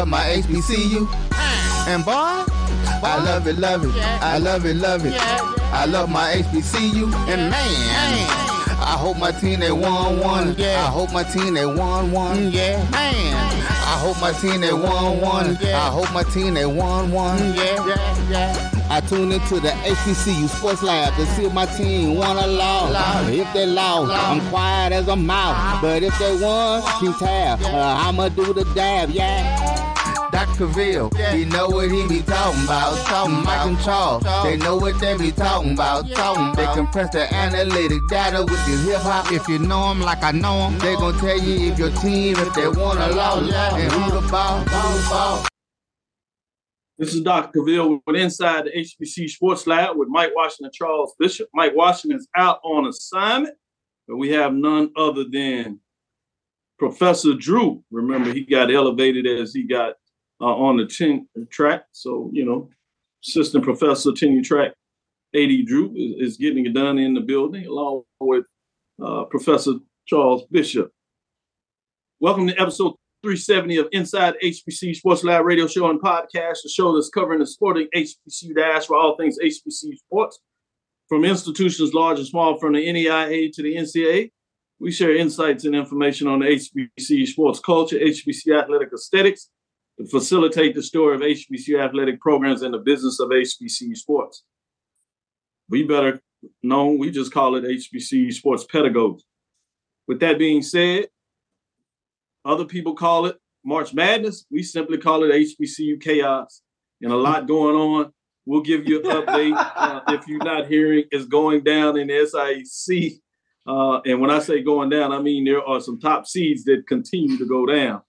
love my HBCU. And boy, I love it, love it. I love it, love it. I love my HBCU. And man, I hope my team they won one. Yeah. I hope my team they won one. Yeah. Man. I hope my team they won one. Yeah. I hope my team they won one. Yeah. Yeah. Yeah. I tune into the HBCU Sports Lab to see if my team won or lost. If they lost, I'm quiet as a mouse. But if they won, keep tab. Uh, I'ma do the dab, yeah. Dr. Ville, he know what he be talking about. Talking Mike and Charles, they know what they be talking about. Talking They compress the analytic data with the hip hop. If you know them like I know them, they gon' tell you if your team, if they won or lost, and who the ball, who the ball. This is Dr. Cavil with Inside the HBC Sports Lab with Mike Washington and Charles Bishop. Mike Washington is out on assignment, but we have none other than Professor Drew. Remember, he got elevated as he got uh, on the 10 track. So, you know, Assistant Professor Tenure Track AD Drew is, is, getting it done in the building, along with uh, Professor Charles Bishop. Welcome to episode 370 of Inside HBC Sports Lab radio show and podcast, the show that's covering the sporting HBCU dash for all things HBCU sports. From institutions large and small, from the NAIA to the NCAA, we share insights and information on the sports culture, HBCU athletic aesthetics, to facilitate the story of HBCU athletic programs and the business of HBCU sports. We better known, we just call it HBCU sports pedagogy. With that being said, other people call it March Madness. We simply call it HBCU chaos and a lot going on. We'll give you an update uh, if you're not hearing. It's going down in the SIAC. Uh, and when I say going down, I mean there are some top seeds that continue to go down.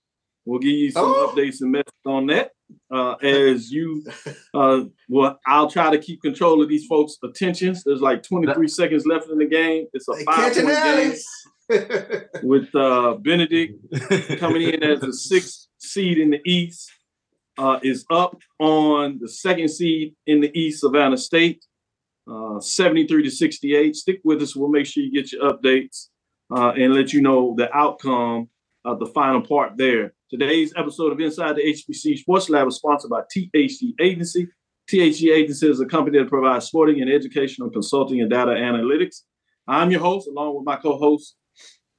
We'll give you some oh. updates and messages on that. Uh, as you, uh, well, I'll try to keep control of these folks' attentions. There's like 23 seconds left in the game. It's a five point game with uh, Benedict coming in as the sixth seed in the East. Uh, is up on the second seed in the East, Savannah State, uh, 73 to 68. Stick with us. We'll make sure you get your updates uh, and let you know the outcome of the final part there. Today's episode of Inside the HBC Sports Lab is sponsored by THG Agency. THG Agency is a company that provides sporting and educational consulting and data analytics. I'm your host, along with my co host,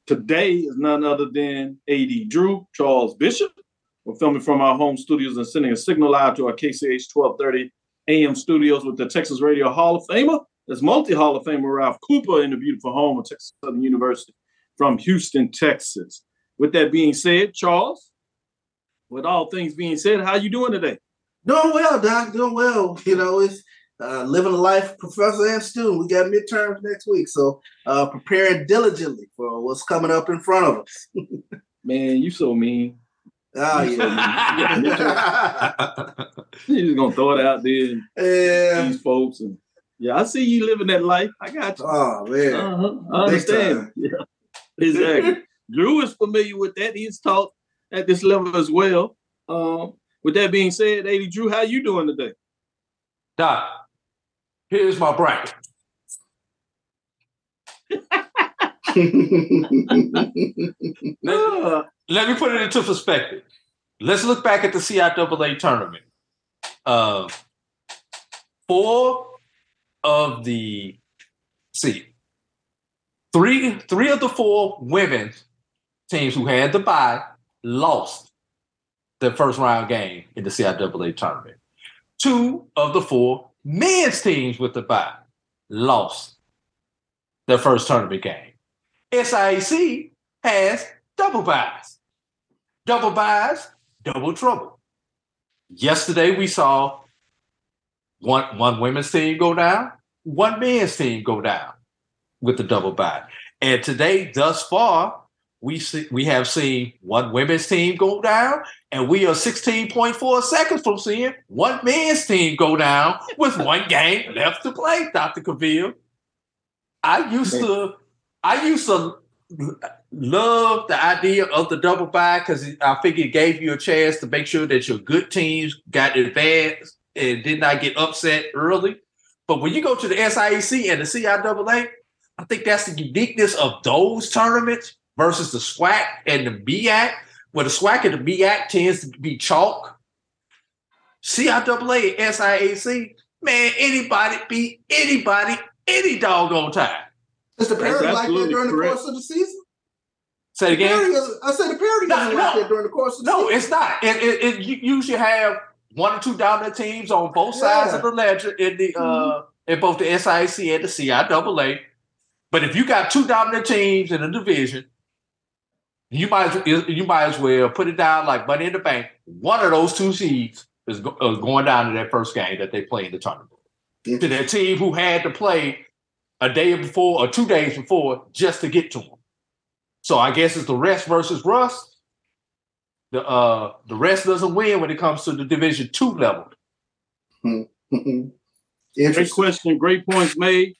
Today is none other than AD Drew, Charles Bishop. We're filming from our home studios and sending a signal live to our KCOH 1230 AM studios with the Texas Radio Hall of Famer. There's multi Hall of Famer Ralph Cooper in the beautiful home of Texas Southern University from Houston, Texas. With that being said, Charles, with all things being said, how you doing today? Doing well, Doc. Doing well. You know, it's uh, living a life, professor and student. We got midterms next week, so uh, preparing diligently for what's coming up in front of us. Man, you so mean. Oh yeah. you just gonna throw it out there and yeah. these folks and yeah, I see you living that life. I got you. Oh man. Uh-huh. I understand. Yeah. Exactly. Drew is familiar with that. He's taught at this level as well. Um, with that being said, AD Drew, how you doing today? Doc, Here's my bracket. let, let, me put it into perspective. Let's look back at the CIAA tournament. Uh, four of the see three three of the four women's teams who had the bye lost their first round game in the CIAA tournament. Two of the four men's teams with the bye lost their first tournament game. SIAC has double byes. Double byes, double trouble. Yesterday we saw one, one women's team go down, one men's team go down with the double bye. And today, thus far, we see, we have seen one women's team go down, and we are 16.4 seconds from seeing one men's team go down with one game left to play, Dr. Cavil. I used to I used to love the idea of the double bye because I figured it gave you a chance to make sure that your good teams got advanced and did not get upset early. But when you go to the SIAC and the CIAA, I think that's the uniqueness of those tournaments versus the SWAC and the MEAC where the SWAC and the MEAC tends to be chalk. CIAA, SIAC, man, anybody beat anybody any doggone time. Is the parity like that absolutely during the correct. course of the season? Say it The again. is- I said the parity No, isn't like no. that during the course of the season. No, season. it's not. It, it, it, you usually have one or two dominant teams on both sides Yeah. of the ledger in the uh in both the SIAC and the CIAA. But if you got two dominant teams in a division, you might as- you might as well put it down like money in the bank. One of those two seeds is, go, is going down to that first game that they play in the tournament to that team who had to play a day before or two days before just to get to them. So I guess it's the rest versus rust. The uh the rest doesn't win when it comes to the division two level. Great Interesting. question. Great points made.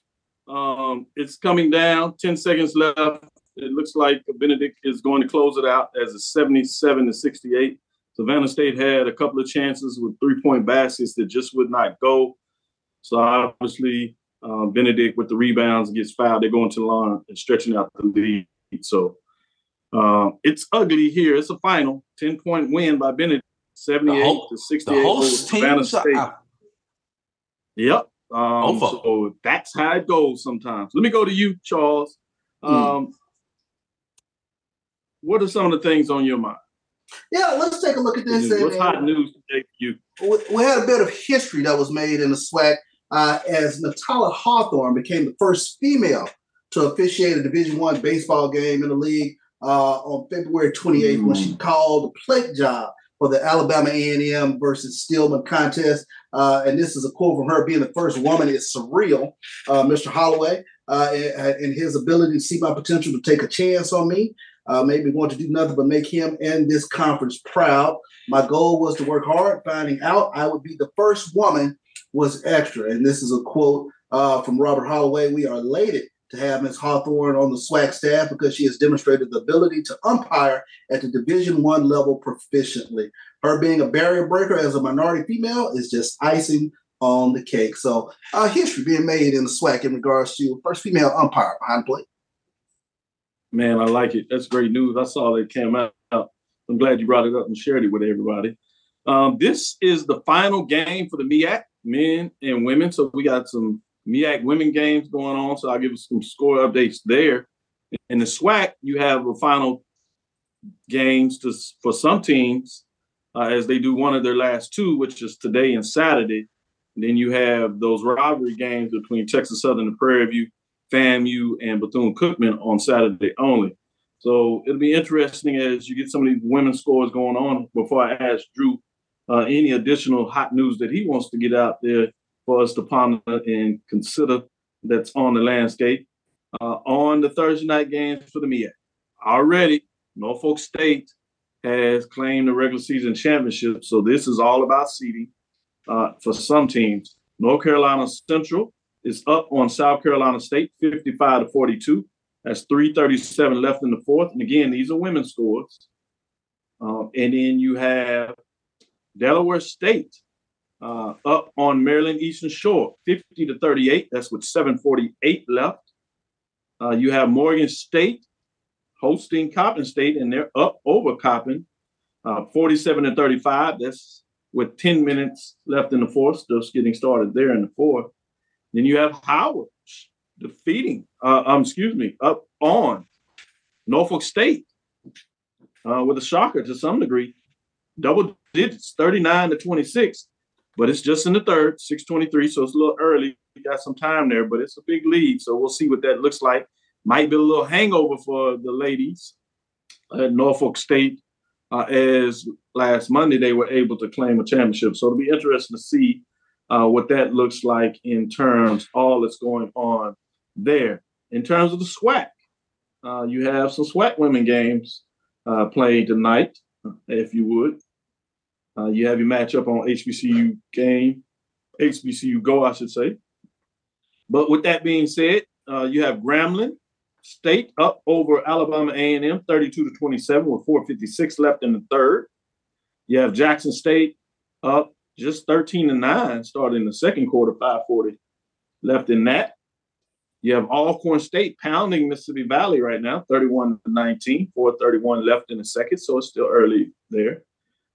Um, it's coming down. 10 seconds left. It looks like Benedict is going to close it out as a 77 to 68. Savannah State had a couple of chances with three point baskets that just would not go. So obviously, uh, Benedict with the rebounds gets fouled. They go into the line and stretching out the lead. So uh, it's ugly here. It's a final 10 point win by Benedict, 78 The ho- to The 68 over Savannah State. out. Yep. Um, Both of 'em. so that's how it goes sometimes. Let me go to you, Charles. Hmm. Um, What are some of the things on your mind? Yeah, let's take a look at this. and- What's hot news today for you? we, we had a bit of history that was made in the SWAC uh, as Natala Hawthorne became the first female to officiate a Division One baseball game in the league uh, on February 28th when she called the plate job for the Alabama A&M versus Stillman contest. Uh, and this is a quote from her being the first woman is surreal. Uh, Mr. Holloway uh, and, and his ability to see my potential to take a chance on me. Uh, made me want to do nothing but make him and this conference proud. My goal was to work hard. Finding out I would be the first woman was extra. And this is a quote uh, from Robert Holloway. We are elated to have Ms. Hawthorne on the SWAC staff because she has demonstrated the ability to umpire at the Division One level proficiently. Her being a barrier breaker as a minority female is just icing on the cake. So, uh, history being made in the SWAC in regards to first female umpire behind the plate. Man, I like it. That's great news. I saw that came out. I'm glad you brought it up and shared it with everybody. Um, this is the final game for the MEAC, men and women. So we got some MEAC women games going on. So I'll give us some score updates there. In the SWAC, you have the final games to, for some teams uh, as they do one of their last two, which is today and Saturday. And then you have those rivalry games between Texas Southern and Prairie View, FAMU, and Bethune Cookman on Saturday only. So it'll be interesting as you get some of these women's scores going on. Before I ask Drew uh, any additional hot news that he wants to get out there for us to ponder and consider that's on the landscape. Uh, on the Thursday night games for the MEAC, already Norfolk State has claimed the regular season championship. So this is all about seeding uh, for some teams. North Carolina Central is up on South Carolina State, 55 to 42. That's 337 left in the fourth. And again, these are women's scores. Um, and then you have Delaware State uh, up on Maryland Eastern Shore, 50 to 38. That's with 748 left. Uh, you have Morgan State hosting Coppin State, and they're up over Coppin, uh, 47 to 35. That's with 10 minutes left in the fourth, just getting started there in the fourth. Then you have Howard defeating, uh, um, excuse me, up on Norfolk State uh, with a shocker to some degree, double digits, 39 to 26, but it's just in the third, 623, so it's a little early. We got some time there, but it's a big lead, so we'll see what that looks like. Might be a little hangover for the ladies at Norfolk State, uh, as last Monday they were able to claim a championship. So it'll be interesting to see uh, what that looks like in terms all that's going on there. In terms of the SWAC, uh, you have some SWAC women games uh, playing tonight, if you would. Uh, you have your matchup on HBCU game, HBCU Go, I should say. But with that being said, uh, you have Grambling State up over Alabama A&M, 32 to 27, with 4:56 left in the third. You have Jackson State up just 13 to 9, starting the second quarter, 5:40 left in that. You have Alcorn State pounding Mississippi Valley right now, 31 to 19, 431 left in the second, so it's still early there.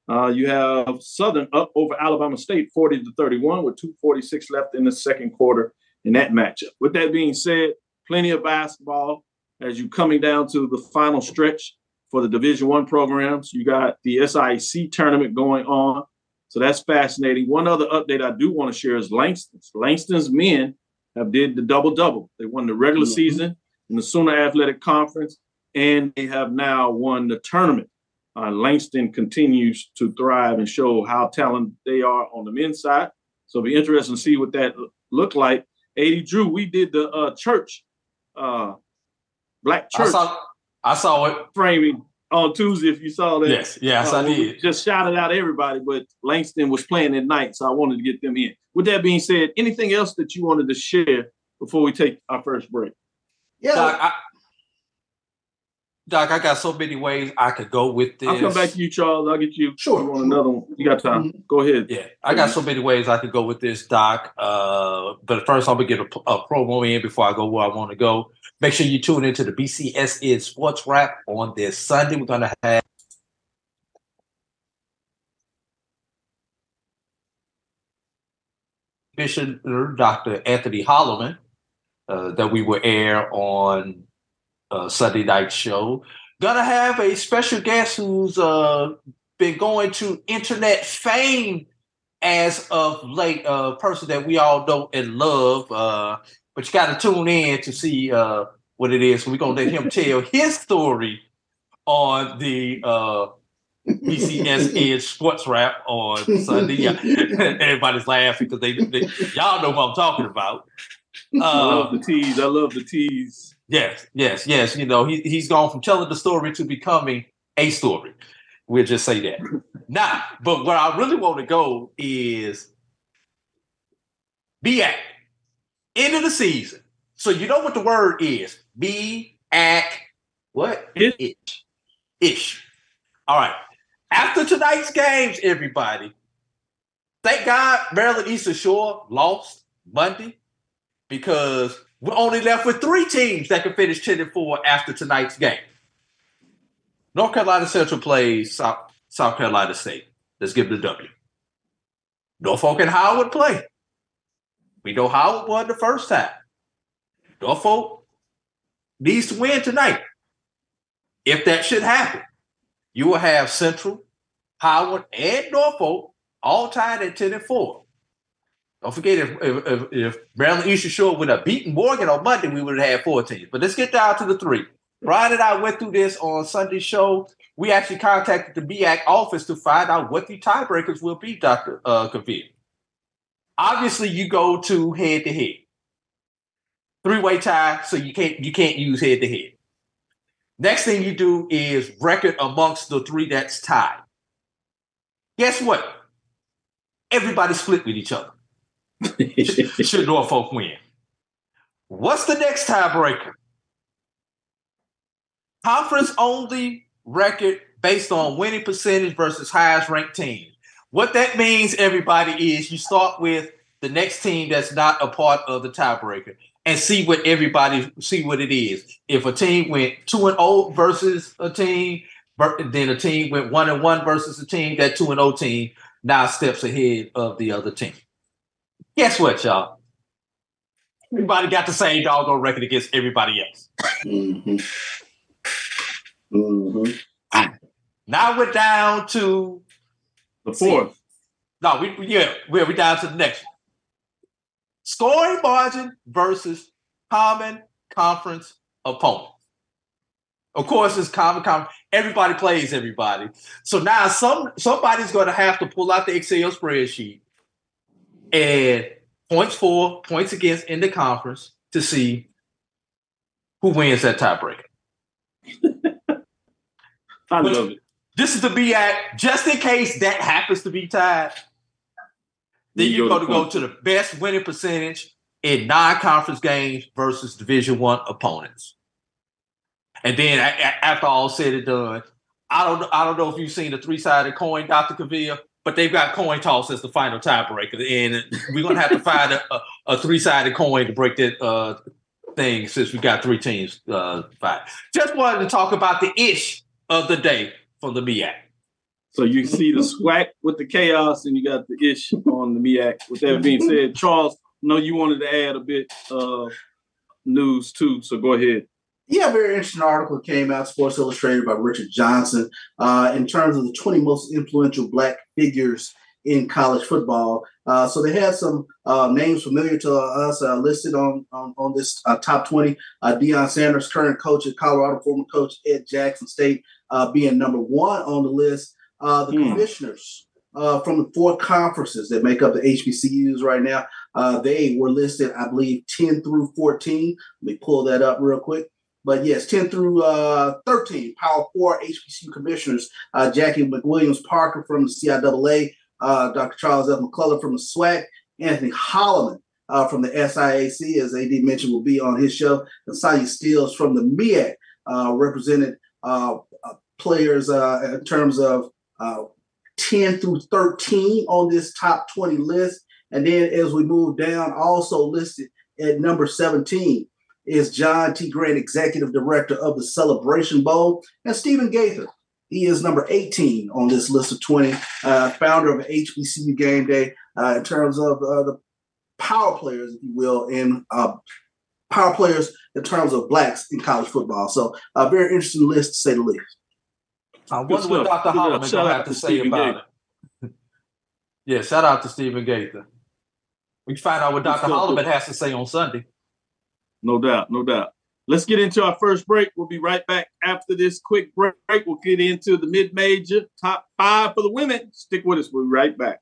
Uh, you have Southern up over Alabama State, 40 to 31, with 246 left in the second quarter in that matchup. With that being said, plenty of basketball as you coming down to the final stretch for the Division One programs. You got the SIAC tournament going on, so that's fascinating. One other update I do want to share is Langston's. Langston's men have did the double double. They won the regular mm-hmm. season in the Sooner Athletic Conference, and they have now won the tournament. Uh, Langston continues to thrive and show how talented they are on the men's side. So it'll be interesting to see what that look like. 80 Drew, we did the uh, church, uh, Black Church. I saw, I saw it. Framing on Tuesday, if you saw that. Yes, yes, uh, I did. Just shouted out everybody, but Langston was playing at night, so I wanted to get them in. With that being said, anything else that you wanted to share before we take our first break? Yeah. Doc, I, Doc, I got so many ways I could go with this. I'll come back to you, Charles. I'll get you. Sure. You want another one? You got time? Mm-hmm. Go ahead. Yeah, I got so many ways I could go with this, Doc. Uh, but first, I'm gonna get a, a promo in before I go where I want to go. Make sure you tune into the BCS Sports Wrap on this Sunday. We're gonna have Commissioner Dr. Anthony Holloman uh, that we will air on uh, Sunday night show. Gonna have a special guest who's uh, been going to internet fame as of late, a uh, person that we all know and love. Uh, but you got to tune in to see uh, what it is. We're gonna let him tell his story on the uh, BCS Edge Sports Wrap on Sunday. Yeah. Everybody's laughing because they, they, y'all know what I'm talking about. Uh, I love the tease. I love the tease. Yes, yes, yes. You know, he he's gone from telling the story to becoming a story. We'll just say that. now, but where I really want to go is be at end of the season. So you know what the word is. Be at what? Ish. Ish. All right. After tonight's games, everybody, thank God Maryland Eastern Shore lost Monday because we're only left with three teams that can finish 10 and 4 after tonight's game. North Carolina Central plays South, South Carolina State. Let's give them the W. Norfolk and Howard play. We know Howard won the first time. Norfolk needs to win tonight. If that should happen, you will have Central, Howard, and Norfolk all tied at 10 and 4. Don't forget, if, if, if Maryland Eastern Shore would have beaten Morgan on Monday, we would have had four teams. But let's get down to the three. Brian and I went through this on Sunday's show. We actually contacted the MEAC office to find out what the tiebreakers will be, Dr. Uh, Kavir. Obviously, you go to head to head. Three-way tie, so you can't you can't use head to head. Next thing you do is record amongst the three that's tied. Guess what? Everybody split with each other. Should Norfolk win? What's the next tiebreaker? Conference only record based on winning percentage versus highest ranked team. What that means, everybody, is you start with the next team that's not a part of the tiebreaker and see what everybody see what it is. If a team went two and zero oh versus a team, then a team went one and one versus a team, that two and zero oh team now steps ahead of the other team. Guess what, y'all? Everybody got the same doggone record against everybody else. Mm-hmm. Mm-hmm. Now we're down to the fourth. No, we yeah, we're we down to the next one. Scoring margin versus common conference opponent. Of course, it's common conference. Everybody plays everybody. So now some somebody's going to have to pull out the Excel spreadsheet and points for, points against in the conference to see who wins that tiebreaker. I love it. This is to be at just in case that happens to be tied. Then you're going to go to the best winning percentage in non-conference games versus Division One opponents. And then after all said and done, I don't I don't know if you've seen the three-sided coin, Dr. Kavia, but they've got coin toss as the final tiebreaker, and we're gonna have to find a, a, a three-sided coin to break that uh, thing since we got three teams uh, five. Just wanted to talk about the ish of the day from the MEAC. So you see the SWAC with the chaos, and you got the ish on the MEAC. With that being said, Charles, I know you wanted to add a bit of news too, so go ahead. Yeah, very interesting article came out, Sports Illustrated by Richard Johnson, uh, in terms of the 20 most influential Black figures in college football. Uh, so they had some uh, names familiar to us uh, listed on on, on this uh, top 20. Uh, Deion Sanders, current coach at Colorado, former coach at Jackson State, uh, being number one on the list. the mm. commissioners from the four conferences that make up the HBCUs right now, they were listed, I believe, 10 through 14. Let me pull that up real quick. But yes, 10 through uh, 13, Power 4 HBCU commissioners, uh, Jacqie McWilliams Parker from the CIAA, uh, Dr. Charles F. McClelland from the SWAC, Anthony Holloman uh, from the SIAC, as AD mentioned, will be on his show, and Sonja Stills from the MEAC uh, represented uh, players in terms of 10 through 13 on this top 20 list. And then as we move down, also listed at number 17 is John T. Grant, Executive Director of the Celebration Bowl, and Stephen Gaither. He is number 18 on this list of 20, uh, founder of HBCU Game Day uh, in terms of uh, the power players, if you will, in uh, power players in terms of blacks in college football. So a very interesting list to say the least. I wonder what Dr. Holloman going to have to, to say Stephen about Gaither. it. yeah, shout out to Stephen Gaither. We can find out what Dr. Holloman has to say on Sunday. No doubt, no doubt. Let's get into our first break. We'll be right back after this quick break. We'll get into the mid major top five for the women. Stick with us. We'll be right back.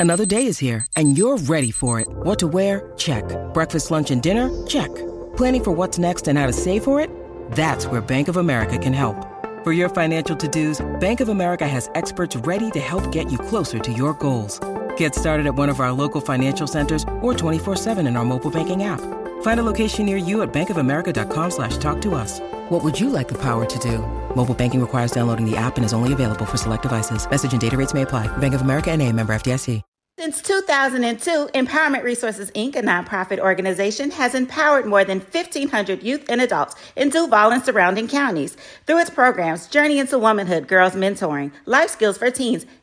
Another day is here, and you're ready for it. What to wear? Check. Breakfast, lunch, and dinner? Check. Planning for what's next and how to save for it? That's where Bank of America can help. For your financial to dos, Bank of America has experts ready to help get you closer to your goals. Get started at one of our local financial centers or 24-7 in our mobile banking app. Find a location near you at bankofamerica.com slash talk to us. What would you like the power to do? Mobile banking requires downloading the app and is only available for select devices. Message and data rates may apply. Bank of America and a member FDIC. Since 2002, Empowerment Resources, Inc., a nonprofit organization, has empowered more than 1,500 youth and adults in Duval and surrounding counties. Through its programs, Journey into Womanhood, Girls Mentoring, Life Skills for Teens,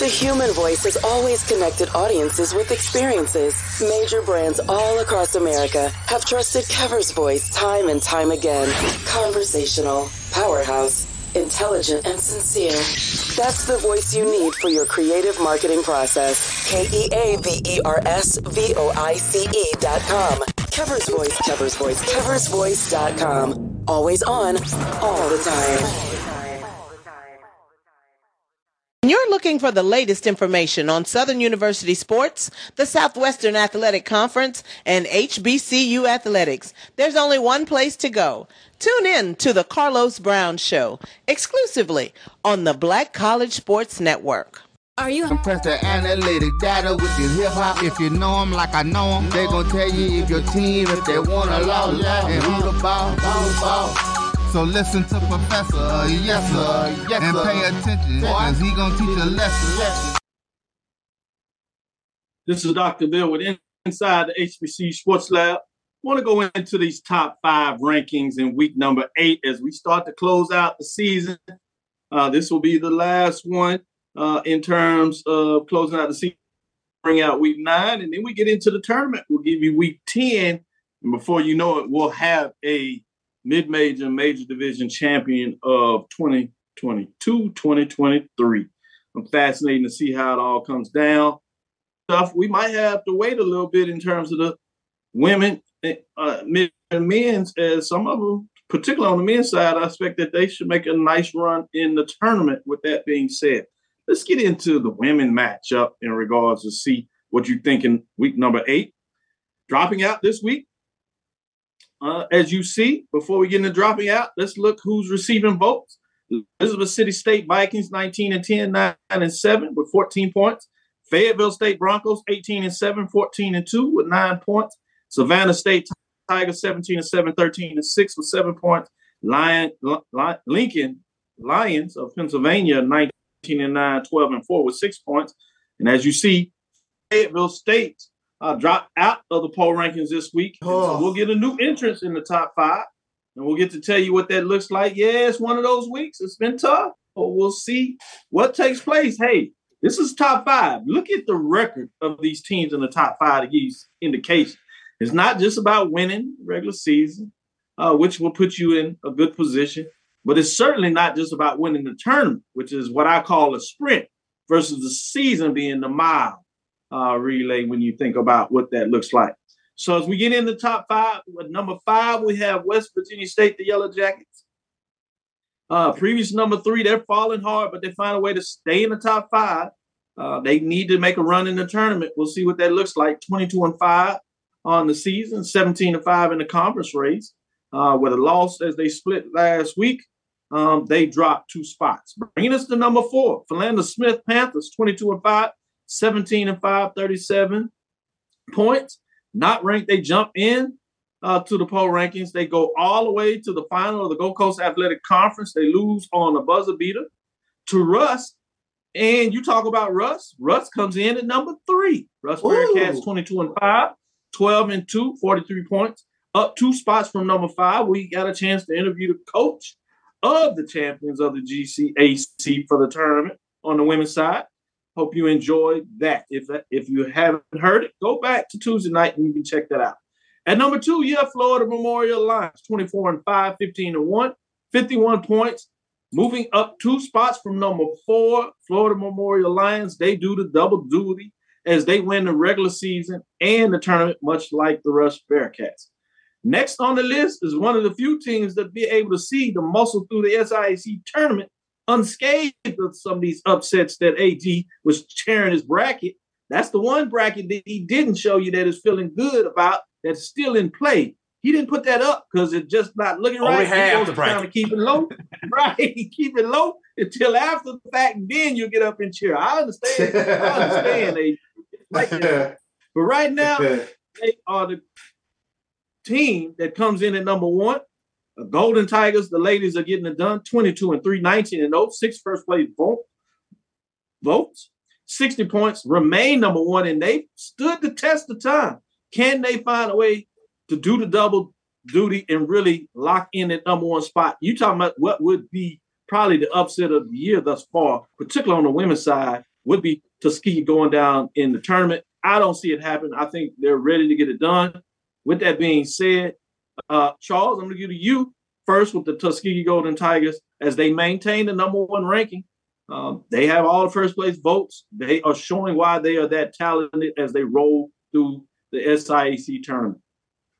The human voice has always connected audiences with experiences. Major brands all across America have trusted Keaver's voice time and time again. Conversational, powerhouse, intelligent, and sincere. That's the voice you need for your creative marketing process. K E A V E R S V O I C E dot com. Keaver's Voice, Keaver's Voice, Keaver's Voice dot com. Always on, all the time. You're looking for the latest information on Southern University sports, the Southwestern Athletic Conference, and HBCU athletics. There's only one place to go. Tune in to the Carlos Brown Show exclusively on the Black College Sports Network. Are you impressed the analytic data with your hip hop? If you know them like I know them, they gon' tell you if your team, if they wanna lose, and who the ball, who the ball. So listen to Professor, yes sir, yes, and pay attention, cause he gonna teach a lesson. This is Dr. Bill with Inside the HBC Sports Lab. I want to go into these top five rankings in week number eight as we start to close out the season. Uh, this will be the last one uh, in terms of closing out the season. Bring out week nine, and then we get into the tournament. We'll give you week 10. And before you know it, we'll have a mid-major major division champion of 2022 2023 i'm fascinated to see how it all comes down stuff, we might have to wait a little bit in terms of the women, uh, men, and men's, as some of them, particularly on the men's side, I expect that they should make a nice run in the tournament. With that being said, let's get into the women matchup in regards to see what you think in week number eight. Dropping out this week, uh, as you see, before we get into dropping out, let's look who's receiving votes. Elizabeth City State Vikings 19 and 10, 9 and 7 with 14 points. Fayetteville State Broncos 18 and 7, 14 and 2 with 9 points. Savannah State Tigers 17 and 7, 13 and 6 with 7 points. Lion, Lincoln Lions of Pennsylvania 19 and 9, 12 and 4 with 6 points. And as you see, Fayetteville State uh, dropped out of the poll rankings this week. Oh. So we'll get a new entrance in the top five. And we'll get to tell you what that looks like. Yeah, it's one of those weeks. It's been tough, but we'll see what takes place. Hey, this is top five. Look at the record of these teams in the top five to give you indication. It's not just about winning regular season, uh, which will put you in a good position, but it's certainly not just about winning the tournament, which is what I call a sprint, versus the season being the mile uh, relay when you think about what that looks like. So as we get in the top five, with number five, we have West Virginia State, the Yellow Jackets. Uh, previous number three, they're falling hard, but they find a way to stay in the top five. Uh, they need to make a run in the tournament. We'll see what that looks like. 22 and 5 on the season, 17 and 5 in the conference race. Uh, with a loss as they split last week, um, they dropped two spots. Bringing us to number four, Philander Smith Panthers, 22 and 5, 17 and 5, 37 points. Not ranked, they jump in uh, to the poll rankings. They go all the way to the final of the Gulf Coast Athletic Conference. They lose on a buzzer beater to Rust. And you talk about Rust. Rust comes in at number three. Rust Bearcats 22 and 5, 12 and 2, 43 points. Up two spots from number five. We got a chance to interview the coach of the champions of the GCAC for the tournament on the women's side. Hope you enjoyed that. If if you haven't heard it, go back to Tuesday night and you can check that out. At number two, have Florida Memorial Lions, 24 and 5, 15 and 1, 51 points. Moving up two spots from number four, Florida Memorial Lions. They do the double duty as they win the regular season and the tournament, much like the Rust Bearcats. Next on the list is one of the few teams that be able to see the muscle through the SIAC tournament unscathed of some of these upsets that AD was sharing his bracket. That's the one bracket that he didn't show you that is feeling good about that's still in play. He didn't put that up because it's just not looking Only right. half he the bracket. trying to keep it low, right? Keep it low until after the fact, then you get up and cheer. I understand. I understand. They like that. But right now, they are the team that comes in at number one. The Golden Tigers, the ladies are getting it done 22 and 3, 19 and 0, six first place vote, votes, 60 points, remain number one, and they stood the test of time. Can they find a way to do the double duty and really lock in that number one spot? You talking about what would be probably the upset of the year thus far, particularly on the women's side, would be Tuskegee going down in the tournament. I don't see it happen. I think they're ready to get it done. With that being said, uh, Charles, I'm going to give to you first with the Tuskegee Golden Tigers as they maintain the number one ranking. Um, they have all the first place votes. They are showing why they are that talented as they roll through the SIAC tournament.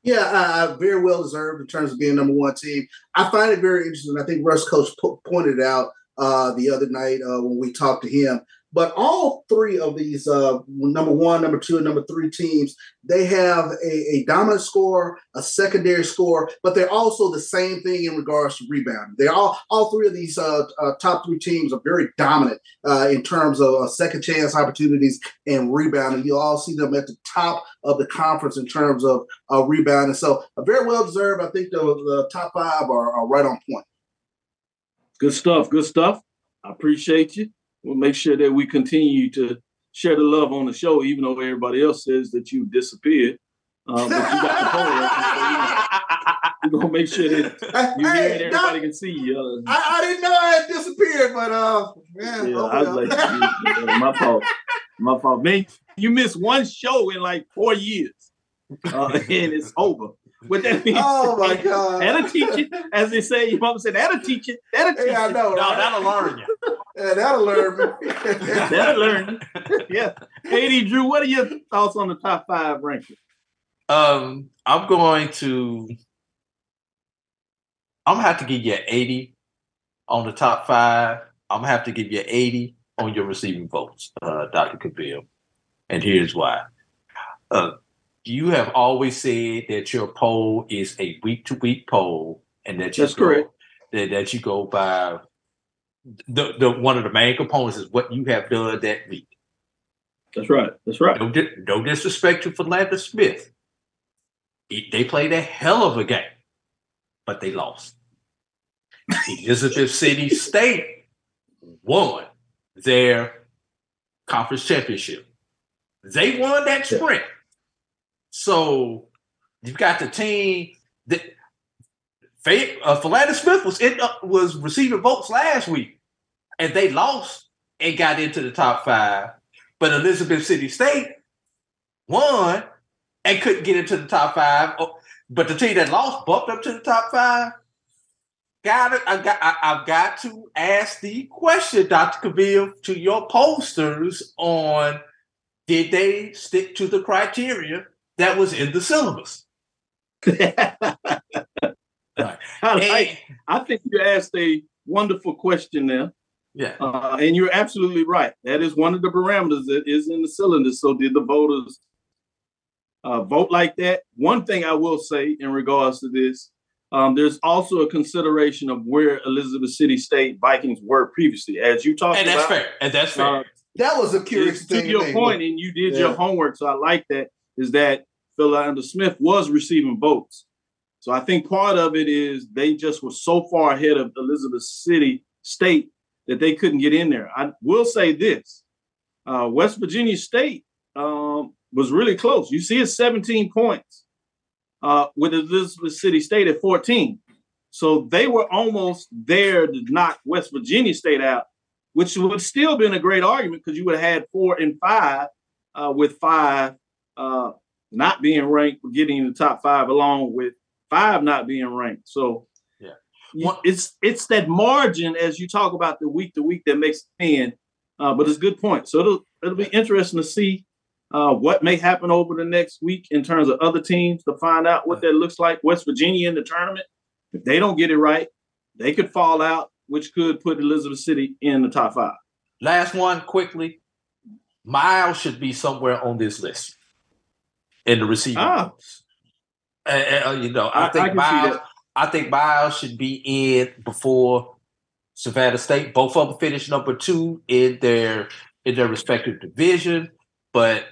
Yeah, uh, very well deserved in terms of being number one team. I find it very interesting. I think Rust Coach po- pointed out uh, the other night uh, when we talked to him but all three of these, uh, number one, number two, and number three teams, they have a, a, dominant score, a secondary score, but they're also the same thing in regards to rebounding. They all, all three of these uh, uh, top three teams are very dominant uh, in terms of uh, second chance opportunities and rebounding. You'll all see them at the top of the conference in terms of uh, rebounding. So, very well deserved. I think the, the top five are, are right on point. Good stuff. Good stuff. I appreciate you we'll make sure that we continue to share the love on the show, even though everybody else says that you disappeared. Uh, but you got the poll. We're gonna make sure that you Hey, hear it, everybody can see you. Uh, I, I didn't know I had disappeared, but uh, man, yeah, oh, I was like, my fault. My fault. Man, you missed one show in like four years. Uh, and it's over. What that means? Oh my god! That'll teach you, as they say. Your mama said, "That'll teach you. That'll teach Yeah, I know, No, right? that'll learn you. Yeah, that'll learn me. That'll learn. yeah. AD Drew, what are your thoughts on the top five ranking? Um, I'm going to. I'm gonna have to give you an 80 on the top five. I'm gonna have to give you an 80 on your receiving votes, uh, Dr. Cavil. And here's why. Uh, you have always said that your poll is a week to week poll, and that you That's go, correct. That, that you go by. The, the one of the main components is what you have done that week. That's right. That's right. No, no disrespect to Philander Smith. He- they played a hell of a game, but they lost. Elizabeth City State won their conference championship. They won that sprint. So you've got the team that Faith, uh, Philander Smith was in, uh, was receiving votes last week, and they lost and got into the top five. But Elizabeth City State won and couldn't get into the top five. Oh, But the team that lost bumped up to the top five. Got it. I got. I, I've got to ask the question, Doctor Cavil, to your posters on: Did they stick to the criteria that was in the syllabus? Right. I, And- like, I think you asked a wonderful question there. yeah. Uh, and you're absolutely right. That is one of the parameters that is in the cylinder. So did the voters uh, vote like that? One thing I will say in regards to this, um, there's also a consideration of where Elizabeth City State Vikings were previously, as you talked And that's about. fair. And that's fair. Uh, that was a curious is thing. to your me. point, and you did Yeah. your homework, so I like that. Is that Philander Smith was receiving votes, so I think part of it is they just were so far ahead of Elizabeth City State that they couldn't get in there. I will say this: uh, West Virginia State um, was really close. You see, it's 17 points uh, with Elizabeth City State at 14, so they were almost there to knock West Virginia State out which would still been a great argument because you would have had four and five, uh, with five uh, not being ranked, but getting in the top five, along with five not being ranked. So, Yeah. you- it's it's that margin as you talk about the week to week that makes it. Uh, but it's a good point. So it'll it'll be interesting to see uh, what may happen over the next week in terms of other teams to find out what that looks like. West Virginia in the tournament, if they don't get it right, they could fall out, which could put Elizabeth City in the top five. Last one quickly. Miles should be somewhere on this list in the receiving. Ah. you know, I, I- I think see Miles. I think Miles should be in before Savannah State. Both of them finished number two in their in their respective division. But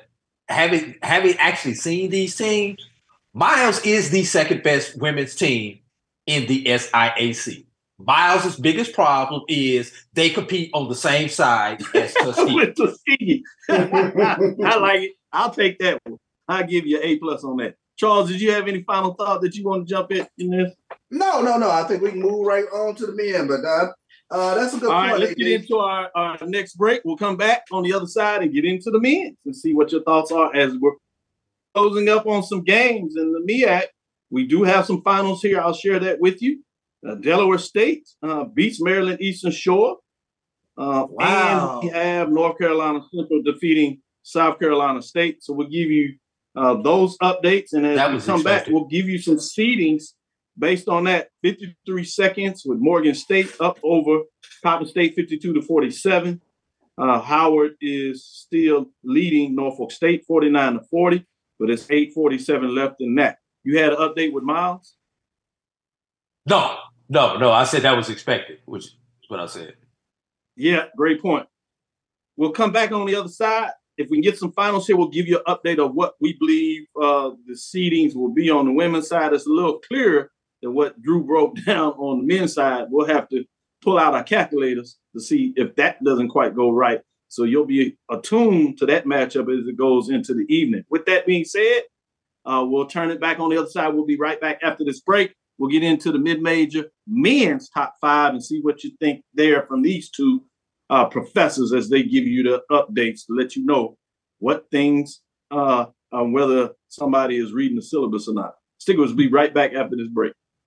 having having actually seen these teams, Miles is the second best women's team in the SIAC. Miles' biggest problem is they compete on the same side as Tuskegee. Tuskegee. I like it. I'll take that one. I'll give you an A plus on that. Charles, did you have any final thought that you want to jump in in this? No, no, no. I think we can move right on to the men, but uh, uh, that's a good All right, point. let's get into our, our next break. We'll come back on the other side and get into the men and see what your thoughts are as we're closing up on some games in the MEAC. We do have some finals here. I'll share that with you. Uh, Delaware State uh, beats Maryland Eastern Shore. Uh, Wow. And we have North Carolina Central defeating South Carolina State. So we'll give you uh, those updates. And as we come back, we'll give you some seedings based on that 53 seconds with Morgan State up over Coppin State 52 to 47. Uh, Howard is still leading Norfolk State 49 to 40, but it's 847 left in that. You had an update with Miles? No, no, no. I said that was expected, which is what I said. Yeah, great point. We'll come back on the other side. If we can get some finals here, we'll give you an update of what we believe uh, the seedings will be on the women's side. It's a little clearer than what Drew broke down on the men's side. We'll have to pull out our calculators to see if that doesn't quite go right. So you'll be attuned to that matchup as it goes into the evening. With that being said, uh, we'll turn it back on the other side. We'll be right back after this break. We'll get into the mid-major men's top five and see what you think there from these two uh, professors as they give you the updates to let you know what things, uh, uh, whether somebody is reading the syllabus or not. Stick. We'll be right back after this break.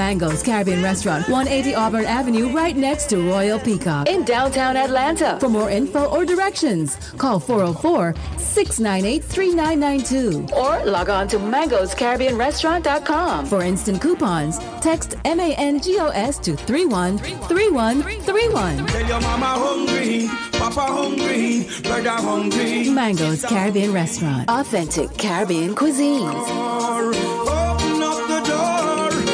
Mango's Caribbean Restaurant, 180 Auburn Avenue, right next to Royal Peacock. In downtown Atlanta. For more info or directions, call 404 698 3992. Or log on to mangoscaribbeanrestaurant.com. For instant coupons, text MANGOS to 313131. Tell your mama hungry, papa hungry, brother hungry. Mango's Caribbean Restaurant. Authentic Caribbean cuisines.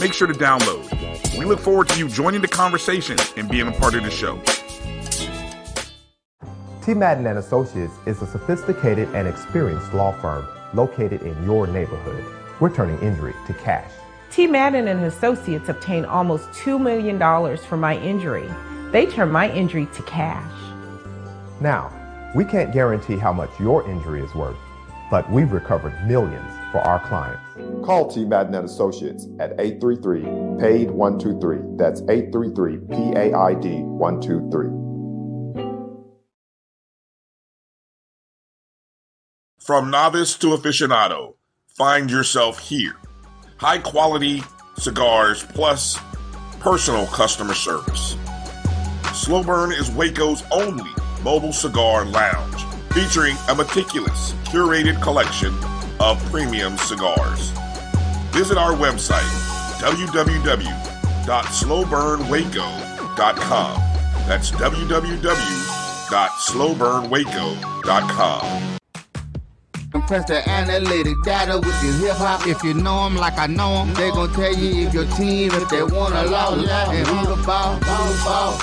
Make sure to download. We look forward to you joining the conversation and being a part of the show. T. Madden and Associates is a sophisticated and experienced law firm located in your neighborhood. We're turning injury to cash. T. Madden and Associates obtained almost $2 million for my injury. They turned my injury to cash. Now, we can't guarantee how much your injury is worth, but we've recovered millions for our clients. Call T. And Associates at 833-PAID-123. That's 833-PAID-123. From novice to aficionado, find yourself here. High quality cigars plus personal customer service. Slow Burn is Waco's only mobile cigar lounge, featuring a meticulous, curated collection of premium cigars. Visit our website, www.slowburnwaco.com. That's www.slowburnwaco.com. Compress the analytic data with your hip hop. If you know them like I know them, they gon' tell you if your team, if they wanna lose, and who the ball, who the ball.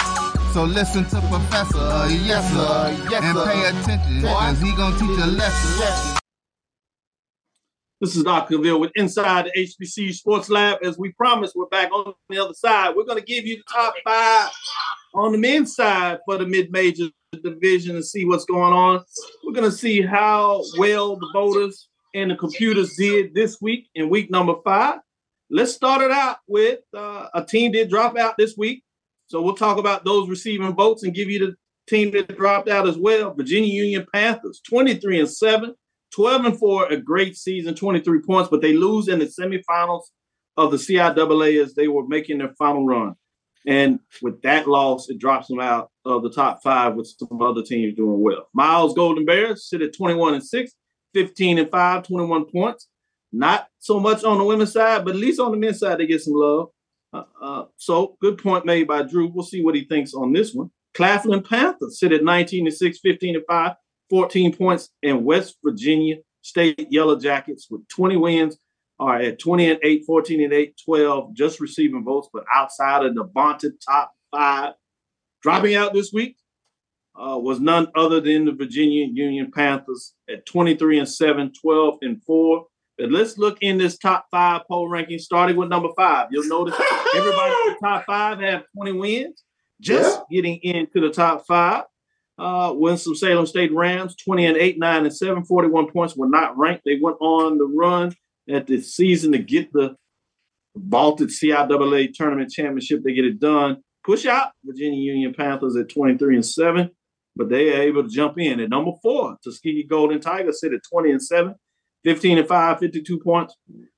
So listen to Professor, yes sir, yes, and pay attention, cause he gon' teach a lesson. This is Dr. Ville with Inside the HBC Sports Lab. As we promised, we're back on the other side. We're going to give you the top five on the men's side for the mid-major division and see what's going on. We're going to see how well the voters and the computers did this week in week number five. Let's start it out with uh, a team did drop out this week. So we'll talk about those receiving votes and give you the team that dropped out as well. Virginia Union Panthers, 23 and 7. 12 and 4, a great season, 23 points, but they lose in the semifinals of the CIAA as they were making their final run. And with that loss, it drops them out of the top five with some other teams doing well. Miles Golden Bears sit at 21 and 6, 15 and 5, 21 points. Not so much on the women's side, but at least on the men's side, they get some love. Uh, uh, so good point made by Drew. We'll see what he thinks on this one. Claflin Panthers sit at 19 and 6, 15 and 5, 14 points, and West Virginia State Yellow Jackets with 20 wins are at 20 and 8, 14 and 8, 12, just receiving votes, but outside of the vaunted top five. Dropping out this week uh, was none other than the Virginia Union Panthers at 23 and 7, 12 and 4. But let's look in this top five poll ranking, starting with number five. You'll notice everybody in the top five have 20 wins, just yeah. getting into the top five. Uh, Winston-Salem State Rams, 20 and 8, 9 and 7, 41 points, were not ranked. They went on the run at the season to get the vaulted CIAA tournament championship. They get it done. Push out Virginia Union Panthers at 23 and 7, but they are able to jump in. At number four, Tuskegee Golden Tigers sit at 20 and 7, 15 and 5, 52 points.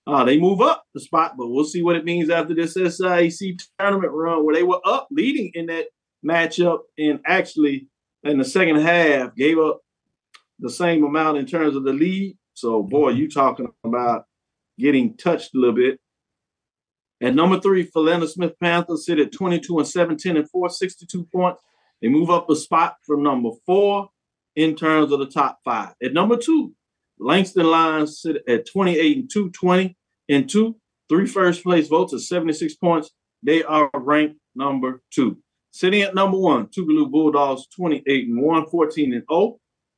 Uh, they move up the spot, but we'll see what it means after this SIAC tournament run where they were up leading in that matchup and actually in the second half gave up the same amount in terms of the lead. So, boy, mm-hmm. you talking about getting touched a little bit. At number three, Philander Smith Panthers sit at 22 and 17 and 462 points. They move up a spot from number four in terms of the top five. At number two, Langston Lions sit at 28 and 220 and 2. Three first place votes at 76 points. They are ranked number two. Sitting at number one, Tougaloo Bulldogs 28 and 1, 14 and 0.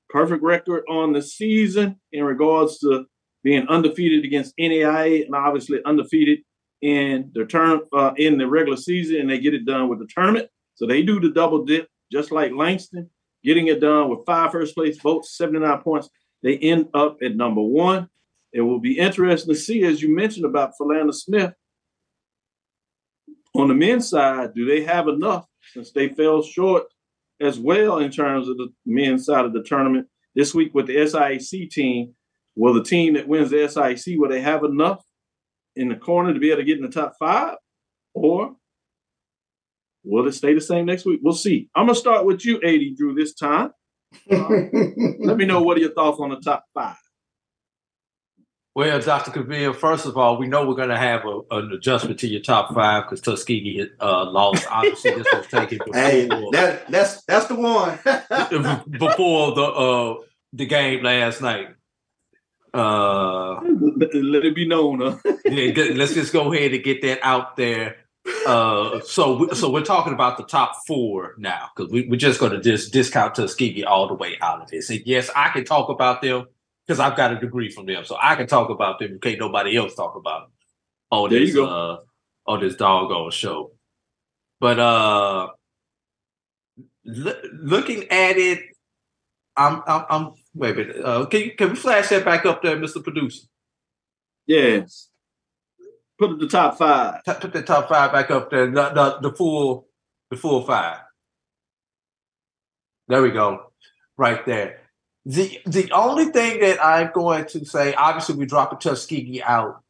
Perfect record on the season in regards to being undefeated against NAIA and obviously undefeated in the term uh, in the regular season, and they get it done with the tournament. So they do the double dip, just like Langston, getting it done with five first place votes, 79 points. They end up at number one. It will be interesting to see, as you mentioned about Philander Smith. On the men's side, do they have enough since they fell short as well in terms of the men's side of the tournament this week with the SIAC team? Will the team that wins the SIAC will they have enough in the corner to be able to get in the top five, or will it stay the same next week? We'll see. I'm gonna start with you, AD Drew, this time. Uh, let me know what are your thoughts on the top five. Well, Dr. Kabir, first of all, we know we're going to have a, an adjustment to your top five because Tuskegee uh, lost. Obviously, this was taken before, Hey, that, that's that's the one. before the uh, the game last night. Uh, let it be known. Huh? yeah, let's just go ahead and get that out there. Uh, so, we- so we're talking about the top four now because we, we're just going to just discount Tuskegee all the way out of this. And yes, I can talk about them because I've got a degree from them, so I can talk about them. Can't nobody else talk about them on There you this go. uh, on this doggone show. But uh, l- looking at it, I'm I'm, I'm wait a minute. Uh, can you, can we flash that back up there, Mister Producer? Yes. Put it the top five. Put the top five back up there. The, the, the full the full five. There we go. Right there. The the only thing that I'm going to say, obviously we dropped Tuskegee out.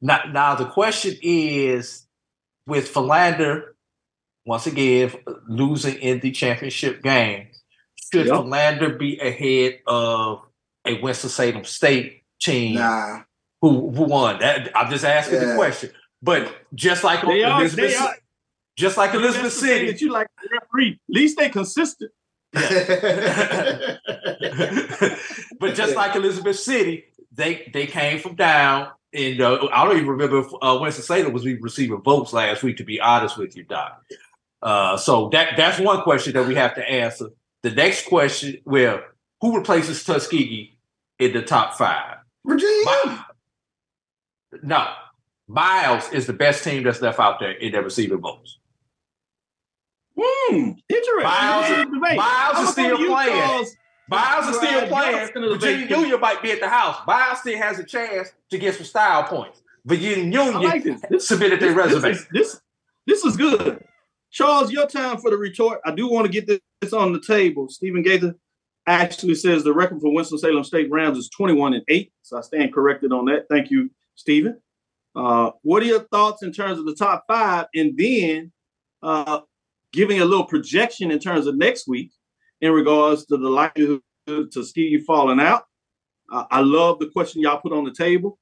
Now, now the question is with Philander, once again, losing in the championship game, should Yep. Philander be ahead of a Winston-Salem State team Nah. who who won? That I'm just asking the question. But just like They are- Elizabeth, they are- just like Elizabeth That's the City, that you like the referee. At least they consistent. but just like Elizabeth City, they they came from down. And uh, I don't even remember if uh, Winston Salem was even receiving votes last week. To be honest with you, Doc. Uh, so that that's one question that we have to answer. The next question, well, who replaces Tuskegee in the top five? Virginia. No, Miles is the best team that's left out there in their receiving votes. Hmm, interesting. Miles, This is. Miles I'ma is still you, playing. Charles. Miles is still playing. Johnson in the Virginia. Union might be at the house. Miles still has a chance to get some style points. Virginia I like Union this. submitted their This- resume. This, is- this, this is good. Charles, your time for the retort. I do want to get this, this on the table. Stephen Gaither actually says the record for Winston-Salem State Rams is 21 and 8. So I stand corrected on that. Thank you, Stephen. Uh, what are your thoughts in terms of the top five? And then uh, giving a little projection in terms of next week in regards to the likelihood to Steve falling out. Uh, I love the question y'all put on the table.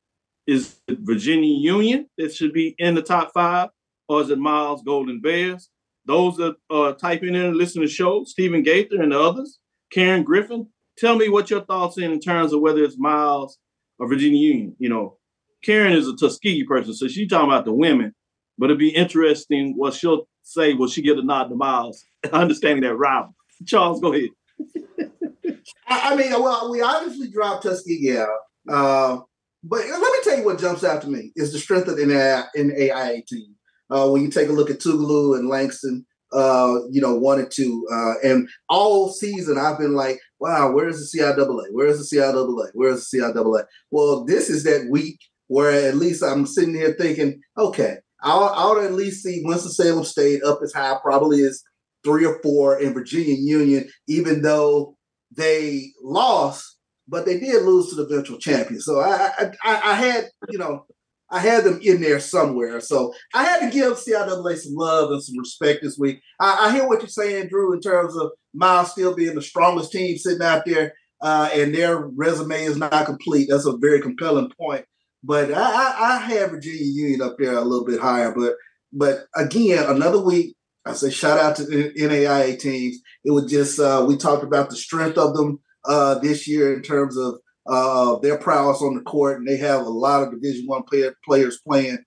Is it Virginia Union that should be in the top five, or is it Miles Golden Bears? Those that uh, type in and listen to the show, Stephen Gaither and the others, Karen Griffin, tell me what your thoughts in in terms of whether it's Miles or Virginia Union. You know, Karen is a Tuskegee person, so she's talking about the women, but it'd be interesting what she'll say. Will she get a nod to Miles? Understanding that rival. Charles, go ahead. I, I mean, well, we obviously dropped Tuskegee out. Uh, but let me tell you what jumps out to me is the strength of the NAIA, team. Uh, when you take a look at Tougaloo and Langston, uh, you know, one and two, uh, and all season I've been like, wow, where is the CIAA? Where is the CIAA? Where is the CIAA? Well, this is that week where at least I'm sitting here thinking, okay, I'll, I'll at least see Winston-Salem State up as high, probably as three or four in Virginia Union, even though they lost, but they did lose to the eventual champion. So I, I, I, had, you know, I had them in there somewhere. So I had to give CIAA some love and some respect this week. I, I hear what you're saying, Drew, in terms of Miles still being the strongest team sitting out there, uh, and their resume is not complete. That's a very compelling point. But I, I, I had Virginia Union up there a little bit higher. But but again, another week. I say shout out to the NAIA teams. It was just uh, we talked about the strength of them uh, this year in terms of uh, their prowess on the court, and they have a lot of Division One player, players playing,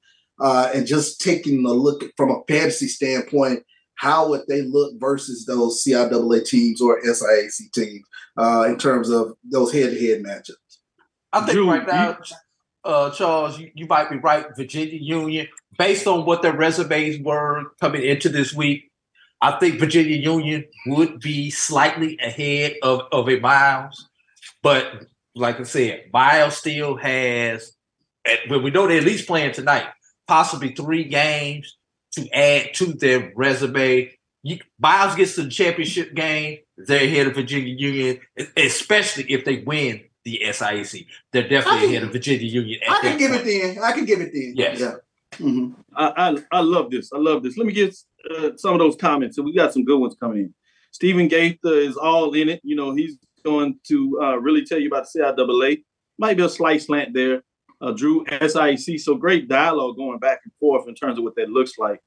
uh, and just taking a look from a fantasy standpoint, how would they look versus those CIAA teams or SIAC teams uh, in terms of those head-to-head matchups? I think Drew, right now, uh, Charles, you, you might be right. Virginia Union, based on what their resumes were coming into this week, I think Virginia Union would be slightly ahead of, of a Miles. But like I said, Miles still has, well, we know they're at least playing tonight, possibly three games to add to their resume. You, Miles gets to the championship game, they're ahead of Virginia Union, especially if they win the SIAC. They're definitely can, ahead of Virginia Union. I can give point. it then. I can give it then. Yes. Yeah. Mm-hmm. I, I, I love this. I love this. Let me get uh, some of those comments. So we got some good ones coming in. Stephen Gaither is all in it. You know, he's going to uh, really tell you about the CIAA. Might be a slight slant there. Uh, Drew SIAC. So great dialogue going back and forth in terms of what that looks like.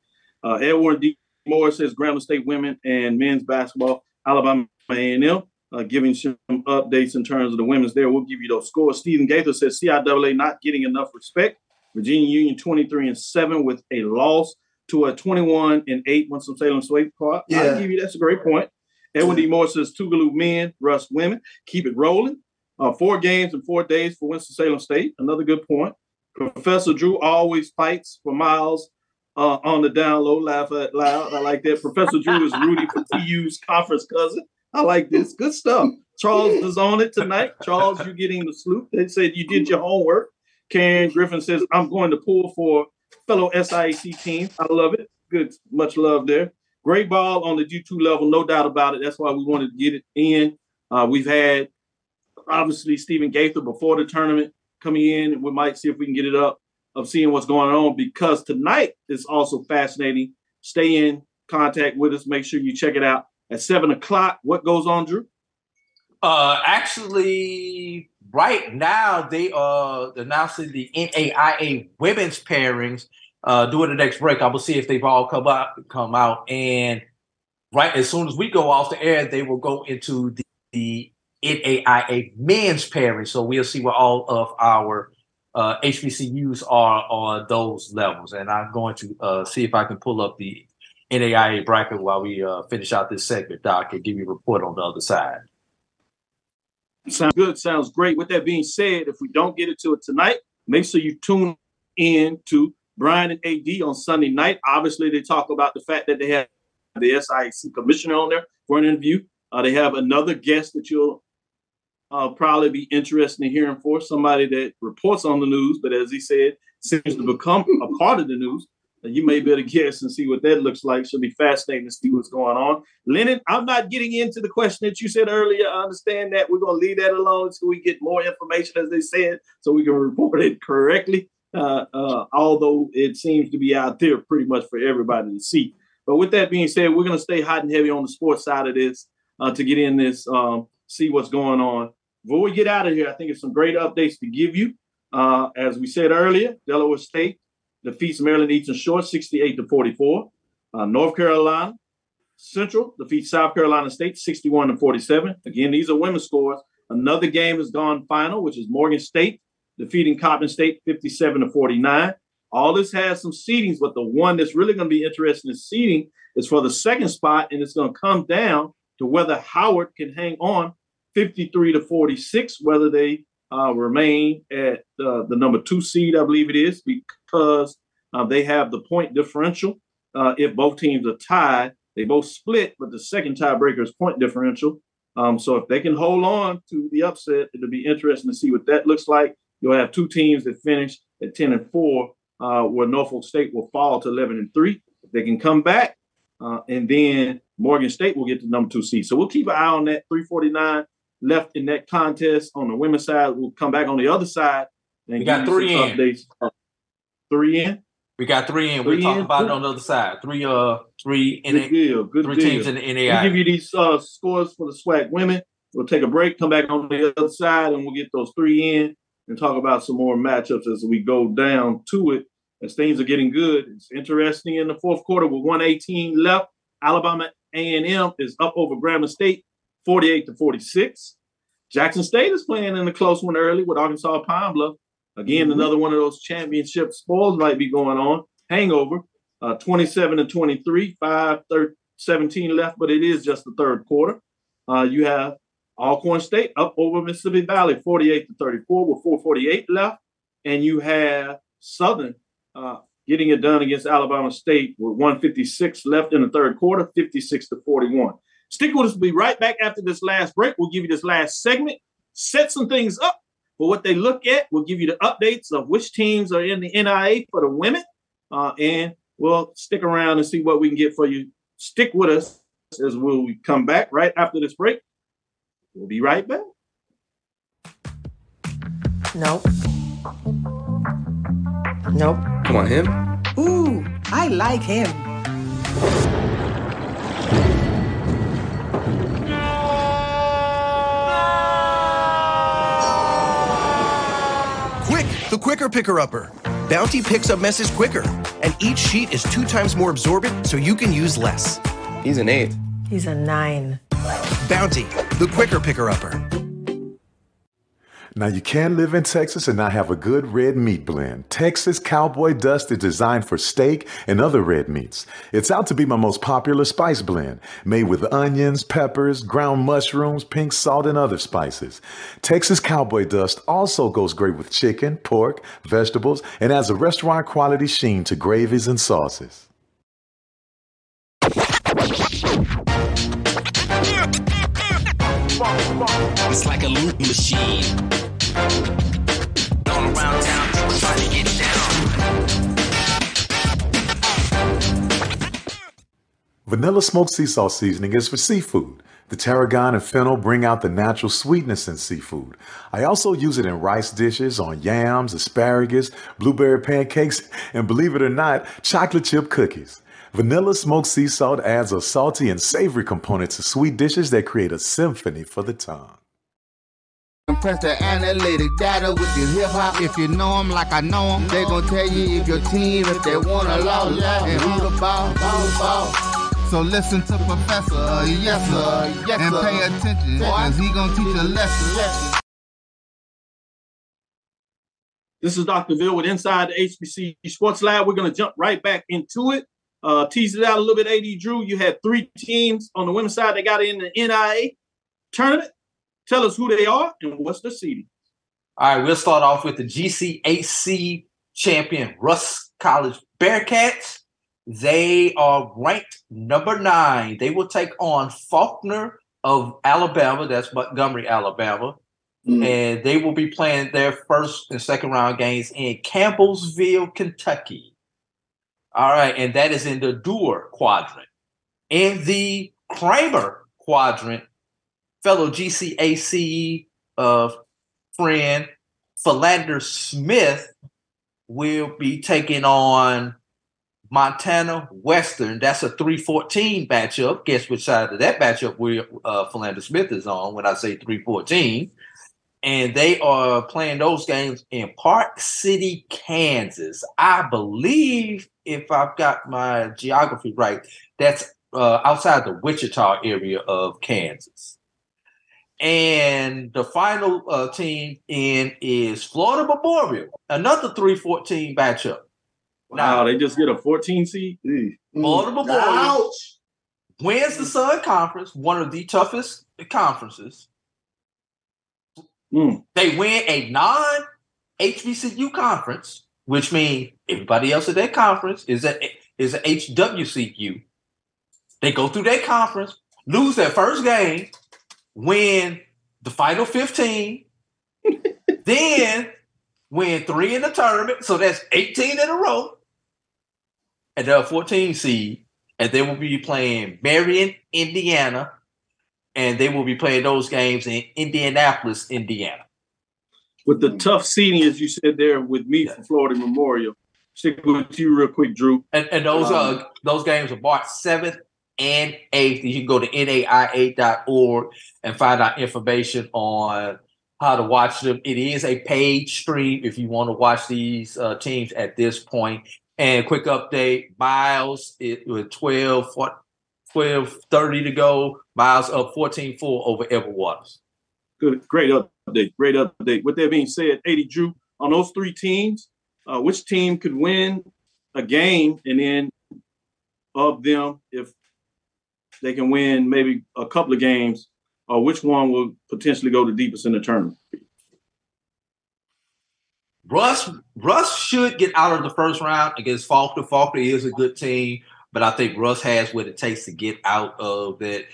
Uh, Edward D. Moore says Grambling State women and men's basketball, Alabama A&M uh, giving some updates in terms of the women's there. We'll give you those scores. Stephen Gaither says CIAA not getting enough respect. Virginia Union 23 and 7 with a loss to a 21 and 8 Winston-Salem State part. Yeah. I'll give you that's a great point. Edwin D. Moore says Tougaloo men, Rust women. Keep it rolling. Uh, four games in four days for Winston-Salem State. Another good point. Professor Drew always fights for miles uh, on the down low. Laugh out loud. I like that. Professor Drew is Rudy for TU's conference cousin. I like this. Good stuff. Charles is on it tonight. Charles, you're getting the sloop. They said you did your homework. Karen Griffin says, I'm going to pull for fellow SIAC team. I love it. Good. Much love there. Great ball on the G2 level, no doubt about it. That's why we wanted to get it in. Uh, we've had obviously Stephen Gaither before the tournament coming in. We might see if we can get it up of seeing what's going on because tonight is also fascinating. Stay in contact with us. Make sure you check it out at seven o'clock. What goes on, Drew? Uh, actually, right now they are announcing the NAIA women's pairings. Uh, during the next break, I will see if they've all come out, come out, and right as soon as we go off the air, they will go into the, the NAIA men's pairing. So we'll see where all of our uh, HBCUs are on those levels, and I'm going to uh, see if I can pull up the NAIA bracket while we uh, finish out this segment, Doc, and give you a report on the other side. Sounds good. Sounds great. With that being said, if we don't get into it tonight, make sure you tune in to Brian and AD on Sunday night. Obviously, they talk about the fact that they have the SIC commissioner on there for an interview. Uh, they have another guest that you'll uh, probably be interested in hearing for somebody that reports on the news, but as he said, seems to become a part of the news you may be able to guess and see what that looks like. Should be fascinating to see what's going on. Lennon, I'm not getting into the question that you said earlier. I understand that. We're going to leave that alone until we get more information, as they said, so we can report it correctly. Uh, uh, although it seems to be out there pretty much for everybody to see. But with that being said, we're going to stay hot and heavy on the sports side of this uh, to get in this, um, see what's going on. Before we get out of here, I think it's some great updates to give you. Uh, as we said earlier, Delaware State defeats Maryland Eastern Shore 68 to 44. Uh, North Carolina Central defeats South Carolina State 61 to 47. Again, these are women's scores. Another game has gone final, which is Morgan State defeating Coppin State 57 to 49. All this has some seedings, but the one that's really going to be interesting in seeding is for the second spot, and it's going to come down to whether Howard can hang on 53 to 46, whether they uh, remain at uh, the number two seed, I believe it is, because uh, they have the point differential. Uh, if both teams are tied, they both split, but the second tiebreaker is point differential. Um, so if they can hold on to the upset, it'll be interesting to see what that looks like. You'll have two teams that finish at 10 and 4, uh, where Norfolk State will fall to 11 and 3. If they can come back, uh, and then Morgan State will get the number two seed. So we'll keep an eye on that. 349 left in that contest on the women's side. We'll come back on the other side. And we got three in. Updates. Three in. We got three in. we we talking about it on the other side. Three uh three good NA, deal. Good three deal. teams in the NAIA. We'll give you these uh, scores for the SWAC women. We'll take a break, come back on the other side, and we'll get those three in. and talk about some more matchups as we go down to it. As things are getting good, it's interesting in the fourth quarter with 118 left. Alabama A&M is up over Grambling State, 48 to 46. Jackson State is playing in a close one early with Arkansas Pine Bluff. Again, mm-hmm. another one of those championship spoils might be going on. Hangover, uh, 27 to 23, 5 13, 17 left, but it is just the third quarter. Uh, you have Alcorn State up over Mississippi Valley, 48 to 34 with 448 left. And you have Southern uh, getting it done against Alabama State with 156 left in the third quarter, 56 to 41. Stick with us. We'll be right back after this last break. We'll give you this last segment, set some things up for what they look at. We'll give you the updates of which teams are in the NAIA for the women. Uh, and we'll stick around and see what we can get for you. Stick with us as we'll come back right after this break. We'll be right back. Nope. Nope. Come on, him. Ooh, I like him. Quicker picker upper. Bounty picks up messes quicker, and each sheet is two times more absorbent so you can use less. He's an eight. He's a nine. Bounty, the quicker picker upper. Now, you can live in Texas and not have a good red meat blend. Texas Cowboy Dust is designed for steak and other red meats. It's out to be my most popular spice blend, made with onions, peppers, ground mushrooms, pink salt, and other spices. Texas Cowboy Dust also goes great with chicken, pork, vegetables, and adds a restaurant quality sheen to gravies and sauces. It's like a loop machine. Vanilla smoked sea salt seasoning is for seafood. The tarragon and fennel bring out the natural sweetness in seafood. I also use it in rice dishes, on yams, asparagus, blueberry pancakes, and believe it or not, chocolate chip cookies. Vanilla smoked sea salt adds a salty and savory component to sweet dishes that create a symphony for the tongue. Press the analytic data with your hip hop. If you know them like I know them, they gon' tell you if your team, if they wanna lose, and who the ball, who the ball. So listen to Professor, yes sir, yes, and pay attention, cause he gonna teach a lesson. This is Dr. Ville with Inside the HBC Sports Lab. We're gonna jump right back into it. Uh, tease it out a little bit, AD Drew. You had three teams on the women's side that got in the NAIA tournament. Tell us who they are and what's the seeding. All right, we'll start off with the GCAC champion, Rust College Bearcats. They are ranked number nine. They will take on Faulkner of Alabama. That's Montgomery, Alabama. Mm. And they will be playing their first and second round games in Campbellsville, Kentucky. All right, and that is in the Duer quadrant. In the Kramer quadrant, fellow GCAC uh, friend Philander Smith will be taking on Montana Western. That's a 314 matchup. Guess which side of that matchup where uh, Philander Smith is on when I say 314. And they are playing those games in Park City, Kansas. I believe, if I've got my geography right, that's uh, outside the Wichita area of Kansas. And the final uh, team in is Florida Memorial, another 314 matchup. Wow, now, they just get a 14 seed? Florida Memorial Ouch. wins the Sun Conference, one of the toughest conferences. Mm. They win a non HBCU conference, which means everybody else at that conference is a is a HWCU. They go through that conference, lose their first game, win the final 15, then win three in the tournament. So that's 18 in a row. And they're 14 seed. And they will be playing Marion, Indiana. And they will be playing those games in Indianapolis, Indiana. With the tough seeding, as you said there, with me yeah. from Florida Memorial. Stick with you real quick, Drew. And, and those um, uh those games are March 7th and 8th. You can go to naia.org and find out information on how to watch them. It is a paid stream if you want to watch these uh, teams at this point. And quick update: Miles it with 12, 12 30 to go. Miles up 14-4 over Edward Waters. Good, great update. Great update. With that being said, AD Drew, on those three teams, uh, which team could win a game and then of them, if they can win maybe a couple of games, or which one will potentially go the deepest in the tournament? Rust Rust should get out of the first round against Faulkner. Faulkner is a good team, but I think Rust has what it takes to get out of it.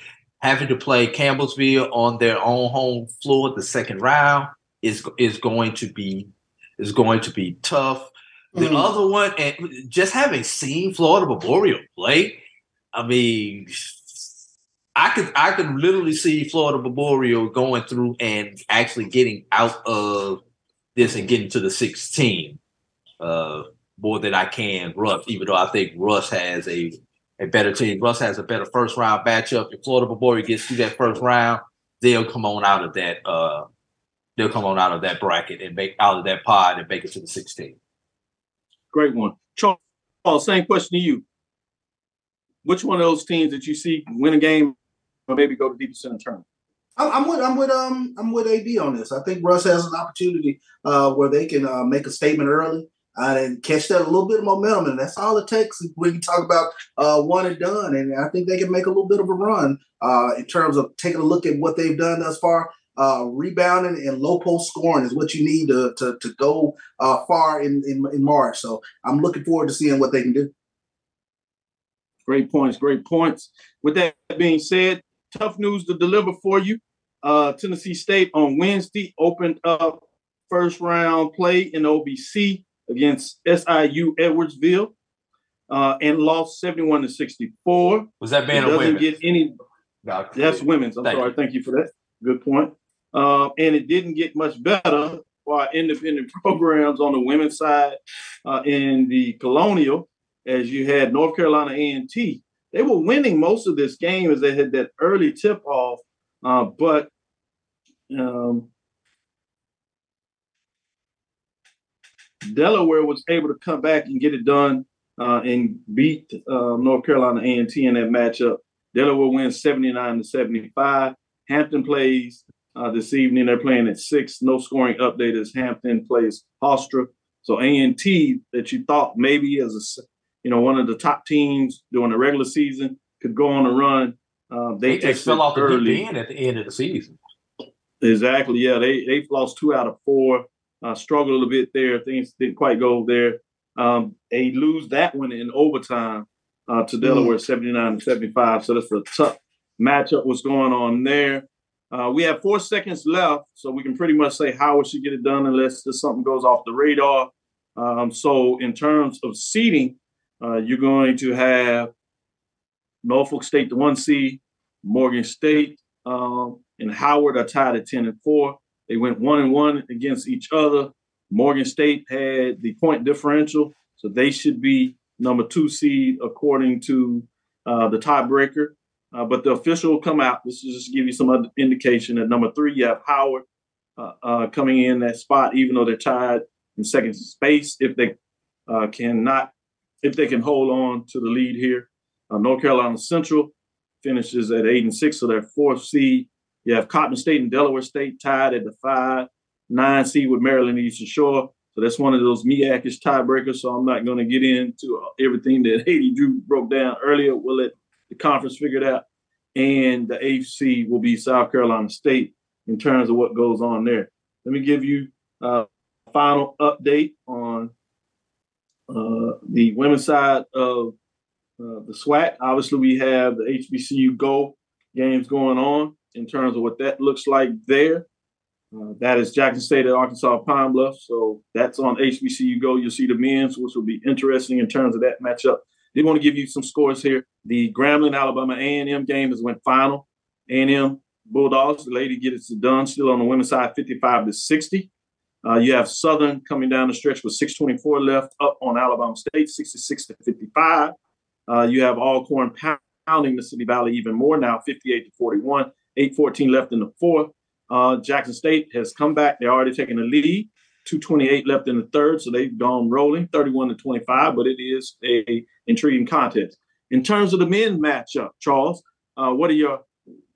Having to play Campbellsville on their own home floor the second round is is going to be is going to be tough. The Mm-hmm. Mhm. other one, and just having seen Florida Memorial play, I mean, I could I could literally see Florida Memorial going through and actually getting out of this and getting to the 16 uh, more than I can Rust, even though I think Rust has a a better team. Rust has a better first round matchup. If Florida Memorial gets through that first round, they'll come on out of that uh they'll come on out of that bracket and make out of that pod and make it to the 16. Great one. Charles, same question to you. Which one of those teams that you see win a game or maybe go to in the tournament? I'm, I'm with I'm with um I'm with AD on this. I think Rust has an opportunity uh, where they can uh, make a statement early uh, and catch that a little bit of momentum, and that's all it takes when you talk about uh, one and done. And I think they can make a little bit of a run uh, in terms of taking a look at what they've done thus far. Uh, rebounding and low post scoring is what you need to to, to go uh, far in, in in March. So I'm looking forward to seeing what they can do. Great points, great points. With that being said, tough news to deliver for you. Uh, Tennessee State on Wednesday opened up first round play in OVC against SIU Edwardsville uh, and lost 71 to 64. Was that band It doesn't women? get any. No, That's women's. I'm Thank sorry. Thank you for that. Good point. Uh, and it didn't get much better for our independent programs on the women's side uh, in the Colonial, as you had North Carolina A&T. They were winning most of this game as they had that early tip off, uh, but um, Delaware was able to come back and get it done uh, and beat uh, North Carolina A&T in that matchup. Delaware wins 79 to 75. Hampton plays uh, this evening. They're playing at six. No scoring update as Hampton plays Hofstra. So A&T that you thought maybe as you know one of the top teams during the regular season could go on a run. Uh, they They just fell off the early. deep end at the end of the season. Exactly. Yeah, they they've lost two out of four. Uh, struggled a little bit there. Things didn't quite go there. Um, they lose that one in overtime uh, to Delaware, to seventy five. So that's a tough matchup. What's going on there? Uh, we have four seconds left, so we can pretty much say how we should get it done unless something goes off the radar. Um, so in terms of seeding, uh, you're going to have Norfolk State, the one seed, Morgan State, um, and Howard are tied at 10 and 4. They went one and one against each other. Morgan State had the point differential, so they should be number two seed according to uh, the tiebreaker. Uh, but the official will come out. This is just to give you some indication. that number three, you have Howard uh, uh, coming in that spot, even though they're tied in second space. If they uh, cannot, if they can hold on to the lead here, uh, North Carolina Central finishes at eight and six, so they're fourth seed. You have Coppin State and Delaware State tied at the five, nine seed with Maryland Eastern Shore. So that's one of those MEAC-ish tiebreakers. So I'm not going to get into uh, everything that AD Drew broke down earlier. We'll let the conference figure it out. And the AFC will be South Carolina State in terms of what goes on there. Let me give you uh, a final update on uh, the women's side of uh, the SWAC. Obviously, we have the HBCU Go games going on in terms of what that looks like there. Uh, that is Jackson State at Arkansas Pine Bluff. So that's on HBCU Go. You'll see the men's, which will be interesting in terms of that matchup. Did want to give you some scores here. The Grambling Alabama A&M game has went final. A&M Bulldogs, the lady gets it done. Still on the women's side, 55 to 60. Uh, you have Southern coming down the stretch with 624 left, up on Alabama State, 66 to 55. Uh, you have Alcorn pounding the City Valley even more now, 58 to 41. 814 left in the fourth. Uh, Jackson State has come back. They're already taking the lead. 228 left in the third, so they've gone rolling 31 to 25, but it is a intriguing contest. In terms of the men matchup, Charles, uh, what are your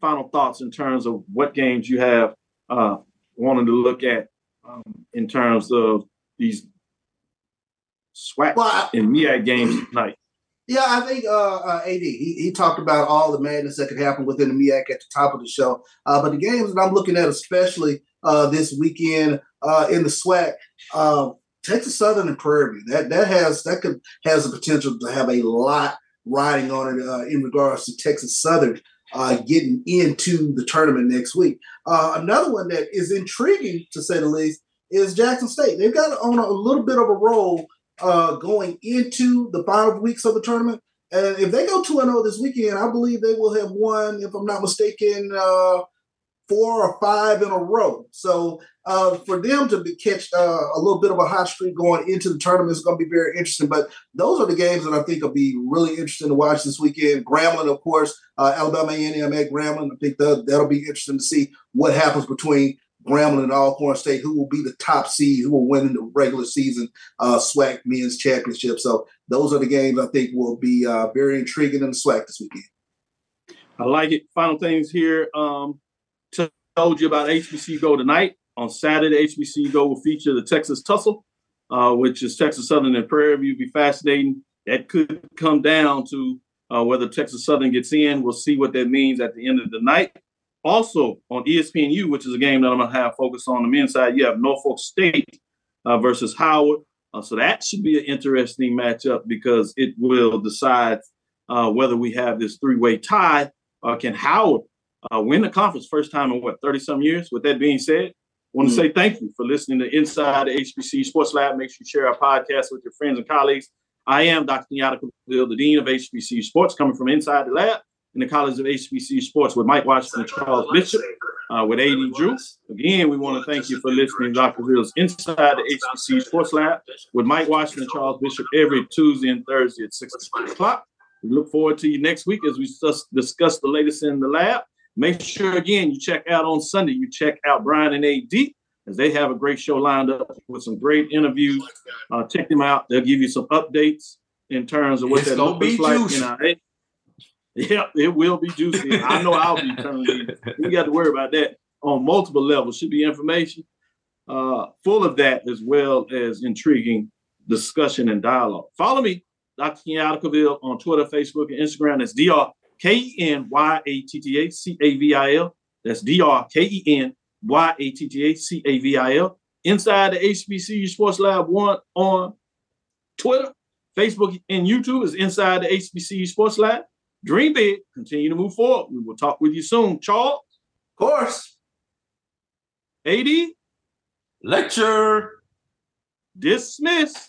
final thoughts in terms of what games you have uh, wanting to look at um, in terms of these SWAC and MEAC games tonight? Yeah, I think uh, uh, AD he, he talked about all the madness that could happen within the MEAC at the top of the show. Uh, but the games that I'm looking at, especially uh, this weekend uh, in the SWAC, uh, Texas Southern and Prairie View. That that has that could has the potential to have a lot riding on it in regards to Texas Southern getting into the tournament next week. Uh, another one that is intriguing to say the least is Jackson State. They've got on a, a little bit of a roll uh, going into the final weeks of the tournament. And if they go 2 0 this weekend, I believe they will have won, if I'm not mistaken, uh, four or five in a row. So uh, for them to be, catch uh, a little bit of a hot streak going into the tournament is going to be very interesting. But those are the games that I think will be really interesting to watch this weekend. Grambling, of course, uh, Alabama A&M at Grambling. I think that, that'll be interesting to see what happens between Grambling and Alcorn State, who will be the top seed, who will win in the regular season uh, SWAC men's championship. So those are the games I think will be uh, very intriguing in the SWAC this weekend. I like it. Final things here. Um, told you about HBC Go tonight. On Saturday, HBC Go will feature the Texas Tussle, uh, which is Texas Southern and Prairie View. Be fascinating. That could come down to uh, whether Texas Southern gets in. We'll see what that means at the end of the night. Also on ESPNU, which is a game that I'm going to have focus on the men's side, you have Norfolk State uh, versus Howard. Uh, so that should be an interesting matchup because it will decide uh, whether we have this three-way tie. Uh, can Howard uh, win the conference first time in what 30 some years? With that being said, I want to mm-hmm. say thank you for listening to Inside the HBC Sports Lab. Make sure you share our podcast with your friends and colleagues. I am Dr. Kenyatta Cavil, the Dean of HBC Sports, coming from inside the lab in the College of HBC Sports with Mike Washington and Charles Bishop, uh, with AD Drew. Again, we want to thank you for listening to Dr. Ville's Inside the HBC Sports Lab with Mike Washington and Charles Bishop every Tuesday and Thursday at 6 o'clock. We look forward to you next week as we discuss the latest in the lab. Make sure, again, you check out on Sunday, you check out Brian and AD as they have a great show lined up with some great interviews. Uh, check them out. They'll give you some updates in terms of what it's that looks like in our yeah, it will be juicy. I know I'll be turning. You got to worry about that on multiple levels. Should be information uh, full of that as well as intriguing discussion and dialogue. Follow me, Dr. Kenyatta Cavil, on Twitter, Facebook, and Instagram. That's D-R K-E-N-Y-A-T-T-A-C-A-V-I-L. That's D-R-K-E-N-Y-A-T-T-A-C-A-V-I-L. Inside the HBCU Sports Lab 1 on Twitter, Facebook, and YouTube is Inside the HBCU Sports Lab. Dream big, continue to move forward. We will talk with you soon. Charles? Of course. AD? Lecture. Dismiss.